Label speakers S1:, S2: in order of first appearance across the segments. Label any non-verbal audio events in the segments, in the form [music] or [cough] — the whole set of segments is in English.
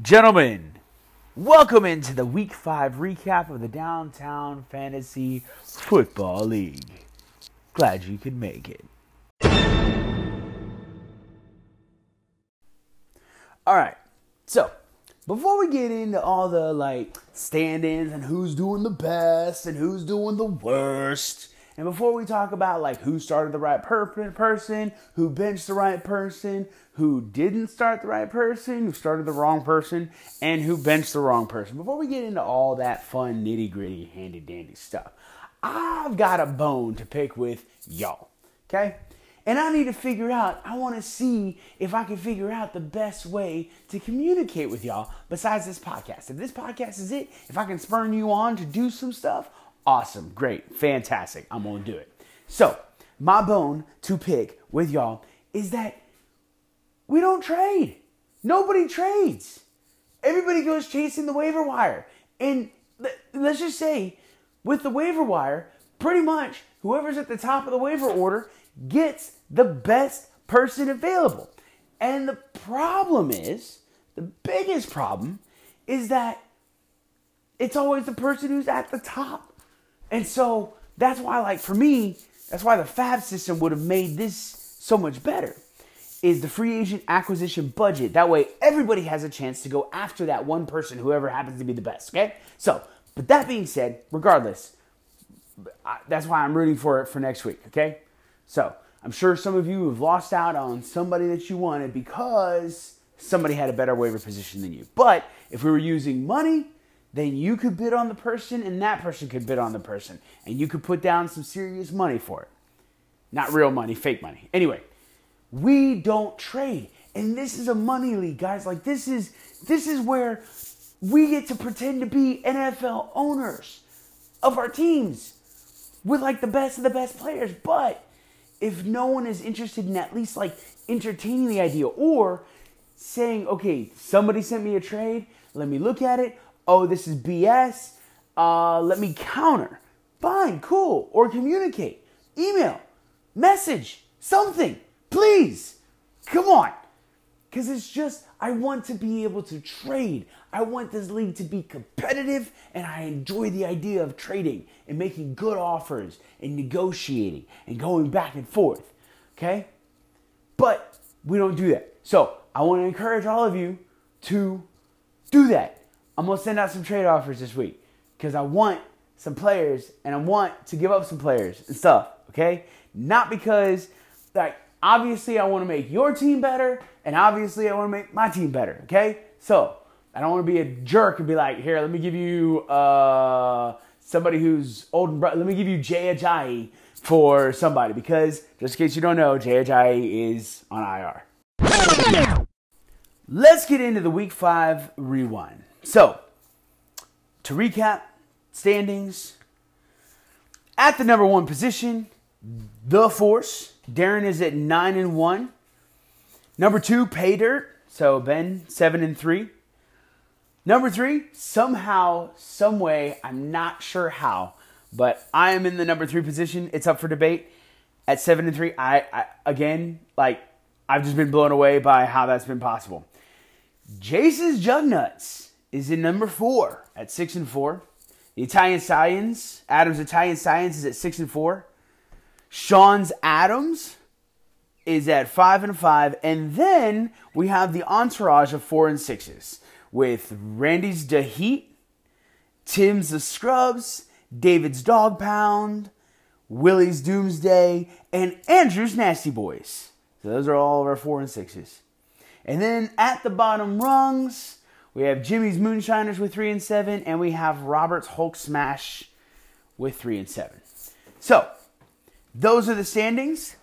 S1: Gentlemen, welcome into the week five recap of the Downtown Fantasy Football League. Glad you could make it. All right, so before we get into all the like stand ins and who's doing the best and who's doing the worst, and before we talk about like who started the right per- person, who benched the right person, who didn't start the right person, who started the wrong person, and who benched the wrong person, before we get into all that fun, nitty gritty, handy dandy stuff, I've got a bone to pick with y'all. Okay? And I need to figure out, I want to see if I can figure out the best way to communicate with y'all besides this podcast. If this podcast is it, if I can spurn you on to do some stuff, awesome, great, fantastic. I'm to do it. So, my bone to pick with y'all is that we don't trade. Nobody trades. Everybody goes chasing the waiver wire. And let's just say, with the waiver wire, pretty much whoever's at the top of the waiver order gets the best person available. And the problem is, the biggest problem is that it's always the person who's at the top. And so that's why, like, for me, that's why the FAB system would have made this so much better. Is the free agent acquisition budget. That way, everybody has a chance to go after that one person, whoever happens to be the best, okay? So, but that being said, regardless, that's why I'm rooting for it for next week, okay? So I'm sure some of you have lost out on somebody that you wanted because somebody had a better waiver position than you. But if we were using money, then you could bid on the person and that person could bid on the person. And you could put down some serious money for it. Not real money, fake money. Anyway, we don't trade. And this is a money league, guys. Like this is this is where we get to pretend to be NFL owners of our teams with like the best of the best players. But if no one is interested in at least like entertaining the idea or saying, okay, somebody sent me a trade, let me look at it. Oh, this is BS. Uh, let me counter. Fine, cool. Or communicate, email, message, something, please. Come on. Because it's just, I want to be able to trade. I want this league to be competitive, and I enjoy the idea of trading and making good offers and negotiating and going back and forth. Okay? But we don't do that. So I want to encourage all of you to do that. I'm to send out some trade offers this week because I want some players and I want to give up some players and stuff. Okay? Not because, like, obviously I want to make your team better and obviously, I want to make my team better, okay? So, I don't want to be a jerk and be like, here, let me give you uh, somebody who's old and bright. Let me give you Jay Ajayi for somebody because, just in case you don't know, Jay Ajayi is on IR. Let's get into the week five rewind. So, to recap, standings at the number one position, the Force. Darren is at nine and one. Number two, pay dirt. So Ben, seven and three. Number three, somehow, some way, I'm not sure how, but I am in the number three position. It's up for debate at seven and three. I, I again, like, I've just been blown away by how that's been possible. Jason's Jugnuts is in number four at six and four. The Italian Science, Adams Italian Science is at six and four. Sean's Adams is at five and five, and then we have the entourage of four and sixes with Randy's the Heat, Tim's the Scrubs, David's Dog Pound, Willie's Doomsday, and Andrew's Nasty Boys. So those are all of our four and sixes. And then at the bottom rungs, we have Jimmy's Moonshiners with three and seven, and we have Robert's Hulk Smash with three and seven. So those are the standings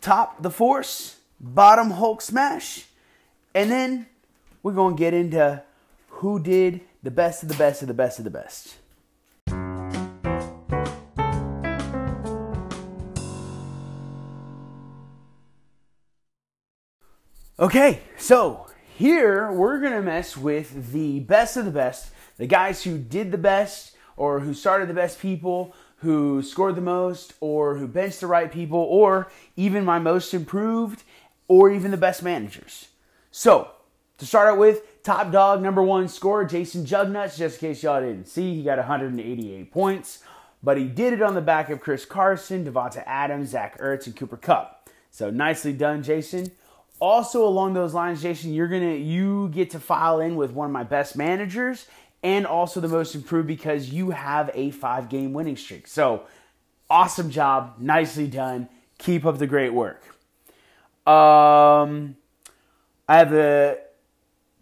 S1: top the force, bottom Hulk smash, and then we're to get into who did the best of the best of the best of the best. Okay, so here we're going to mess with the best of the best, the guys who did the best or who started the best people, who scored the most or who benched the right people or even my most improved or even the best managers. So, to start out with, Top dog number one scorer, Jason Jugnuts, just in case y'all didn't see, he got 188 points, but he did it on the back of Chris Carson, Davante Adams, Zach Ertz, and Cooper Kupp. So nicely done, Jason. Also along those lines, Jason, you're gonna you get to file in with one of my best managers and also the most improved because you have a five game winning streak. So awesome job, nicely done. Keep up the great work. Um, I have a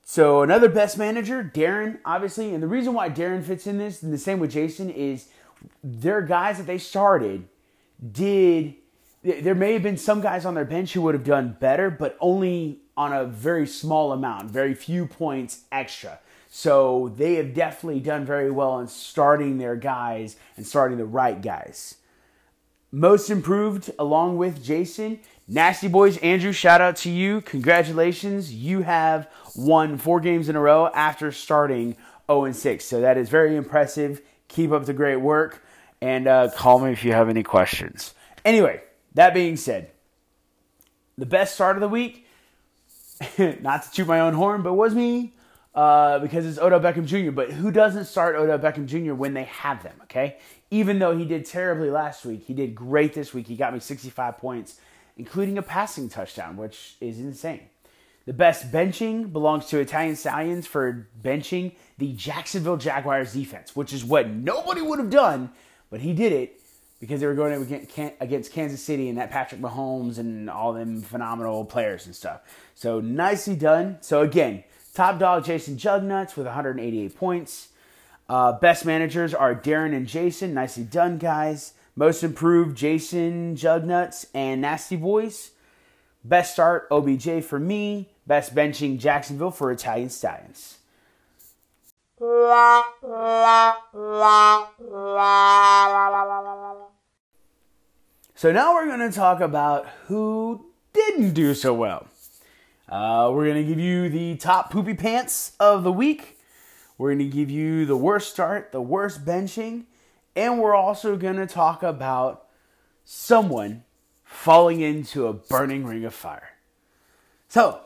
S1: so another best manager, Darren, obviously, and the reason why Darren fits in this, and the same with Jason, is their guys that they started did. There may have been some guys on their bench who would have done better, but only on a very small amount, very few points extra. So they have definitely done very well in starting their guys and starting the right guys. Most improved, along with Jason, Nasty Boys, Andrew, shout out to you. Congratulations. You have won four games in a row after starting 0 6. So that is very impressive. Keep up the great work and uh, call me if you have any questions. Anyway, that being said, the best start of the week, [laughs] not to toot my own horn, but was me uh, because it's Odell Beckham Jr. But who doesn't start Odell Beckham Jr. when they have them, okay? Even though he did terribly last week, he did great this week. He got me 65 points including a passing touchdown, which is insane. The best benching belongs to Italian Stallions for benching the Jacksonville Jaguars defense, which is what nobody would have done, but he did it because they were going against Kansas City and that Patrick Mahomes and all them phenomenal players and stuff. So nicely done. So again, top dog Jason Jugnuts with 188 points. Uh, best managers are Darren and Jason. Nicely done, guys. Most improved, Jason Jugnuts and Nasty Boys. Best start, OBJ for me. Best benching, Jacksonville for Italian Stallions. So now we're going to talk about who didn't do so well. Uh, we're going to give you the top poopy pants of the week. We're going to give you the worst start, the worst benching, and we're also going to talk about someone falling into a burning ring of fire. So,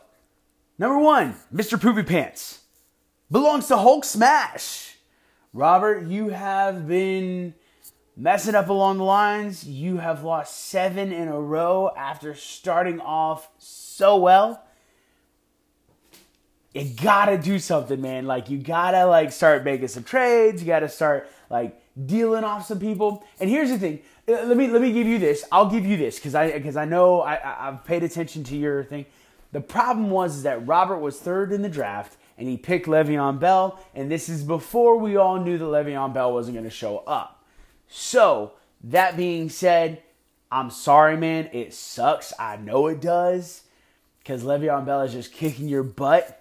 S1: number one, Mr. Poopy Pants belongs to Hulk Smash. Robert, you have been messing up along the lines. You have lost seven in a row after starting off so well. You gotta do something, man. Like you gotta like start making some trades. You gotta start like dealing off some people. And here's the thing. Uh, let me let me give you this. I'll give you this because I because I know I, I've paid attention to your thing. The problem was is that Robert was third in the draft and he picked Le'Veon Bell, and this is before we all knew that Le'Veon Bell wasn't going to show up. So that being said, I'm sorry, man. It sucks. I know it does because Le'Veon Bell is just kicking your butt.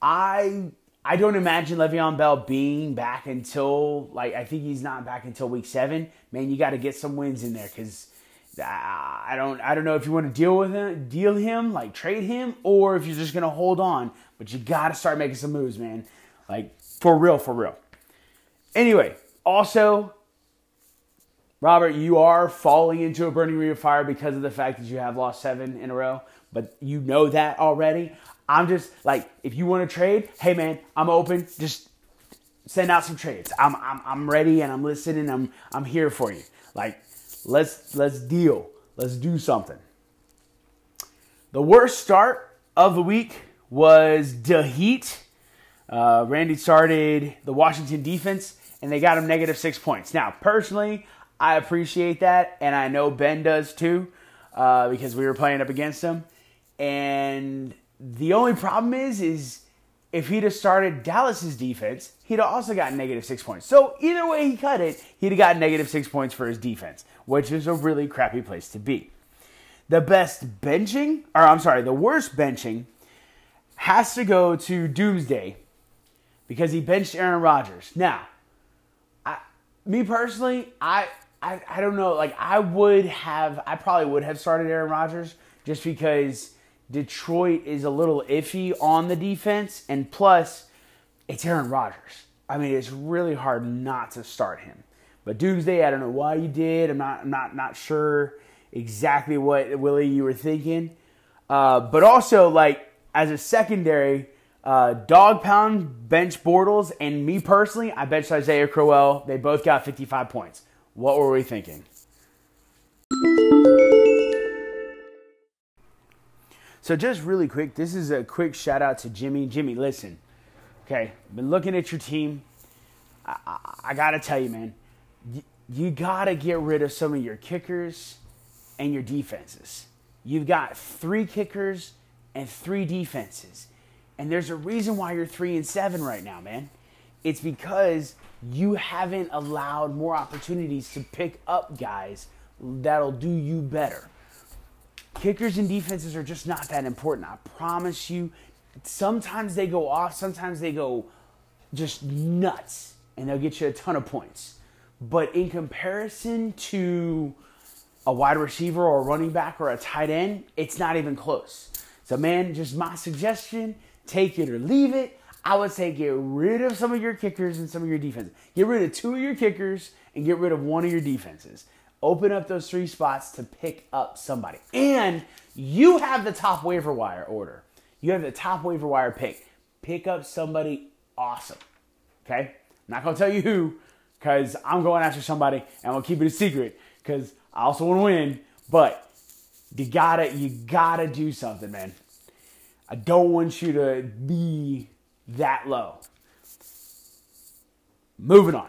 S1: I I don't imagine Le'Veon Bell being back until like I think he's not back until week seven. Man, you got to get some wins in there because I don't I don't know if you want to deal with him, deal him like trade him, or if you're just gonna hold on. But you got to start making some moves, man. Like for real, for real. Anyway, also, Robert, you are falling into a burning ring of fire because of the fact that you have lost seven in a row. But you know that already. I'm just like, if you want to trade, hey man, I'm open. Just send out some trades. I'm I'm I'm ready and I'm listening. I'm I'm here for you. Like, let's let's deal. Let's do something. The worst start of the week was the Heat. Uh, Randy started the Washington defense and they got him negative six points. Now, personally, I appreciate that, and I know Ben does too, uh, because we were playing up against him. And the only problem is, is if he'd have started Dallas's defense, he'd have also gotten negative six points. So either way he cut it, he'd have gotten negative six points for his defense, which is a really crappy place to be. The best benching, or I'm sorry, the worst benching has to go to Doomsday because he benched Aaron Rodgers. Now, I, me personally, I, I I don't know. Like I would have, I probably would have started Aaron Rodgers just because Detroit is a little iffy on the defense, and plus, it's Aaron Rodgers. I mean, it's really hard not to start him. But Doomsday, I don't know why you did. I'm not, I'm not, not sure exactly what Willie you were thinking. Uh, but also, like as a secondary, Uh, dog pound bench Bortles, and me personally, I benched Isaiah Crowell. They both got 55 points. What were we thinking? So just really quick, this is a quick shout out to Jimmy. Jimmy, listen. Okay, been looking at your team. I, I, I gotta tell you, man, you, you gotta get rid of some of your kickers and your defenses. You've got three kickers and three defenses. And there's a reason why you're three and seven right now, man. It's because you haven't allowed more opportunities to pick up guys that'll do you better. Kickers and defenses are just not that important. I promise you. Sometimes they go off, sometimes they go just nuts, and they'll get you a ton of points. But in comparison to a wide receiver or a running back or a tight end, it's not even close. So, man, just my suggestion take it or leave it. I would say get rid of some of your kickers and some of your defenses. Get rid of two of your kickers and get rid of one of your defenses. Open up those three spots to pick up somebody. And you have the top waiver wire order. You have the top waiver wire pick. Pick up somebody awesome. Okay? I'm not going to tell you who because I'm going after somebody and I'm going to keep it a secret because I also want to win. But you gotta, you gotta do something, man. I don't want you to be that low. Moving on.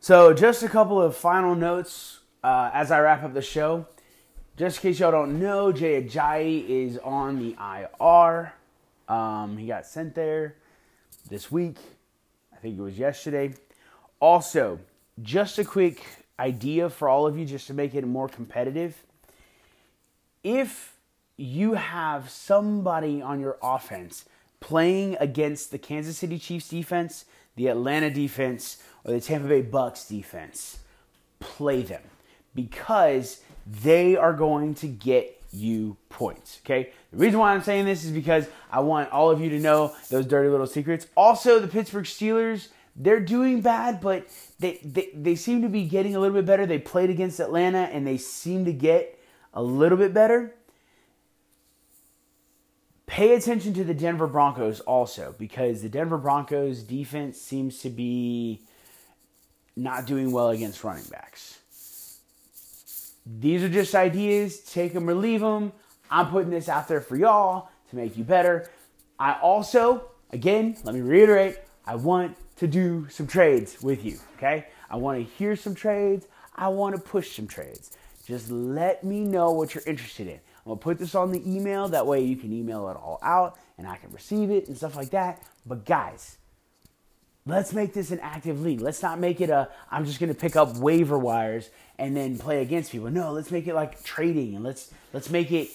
S1: So, just a couple of final notes uh, as I wrap up the show. Just in case y'all don't know, Jay Ajayi is on the IR. Um, he got sent there this week. I think it was yesterday. Also, just a quick idea for all of you, just to make it more competitive. If you have somebody on your offense playing against the Kansas City Chiefs defense, the Atlanta defense, or the Tampa Bay Bucks defense, play them because they are going to get you points. Okay. The reason why I'm saying this is because I want all of you to know those dirty little secrets. Also, the Pittsburgh Steelers, they're doing bad, but they, they, they seem to be getting a little bit better. They played against Atlanta and they seem to get a little bit better. Pay attention to the Denver Broncos also because the Denver Broncos defense seems to be not doing well against running backs. These are just ideas. Take them or leave them. I'm putting this out there for y'all to make you better. I also, again, let me reiterate, I want to do some trades with you, okay? I want to hear some trades. I want to push some trades. Just let me know what you're interested in. I'm to put this on the email. That way you can email it all out and I can receive it and stuff like that. But guys, let's make this an active league. Let's not make it a I'm just to pick up waiver wires and then play against people. No, let's make it like trading and let's let's make it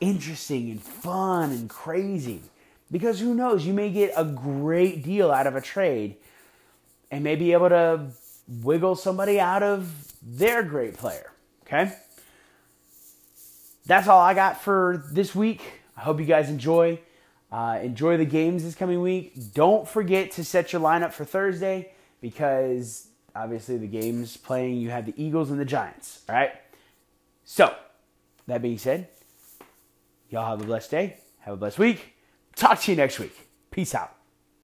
S1: interesting and fun and crazy. Because who knows, you may get a great deal out of a trade and may be able to wiggle somebody out of their great player. Okay? That's all I got for this week. I hope you guys enjoy. Uh, enjoy the games this coming week. Don't forget to set your lineup for Thursday because obviously the games playing, you have the Eagles and the Giants. All right? So, that being said, y'all have a blessed day. Have a blessed week. Talk to you next week. Peace out.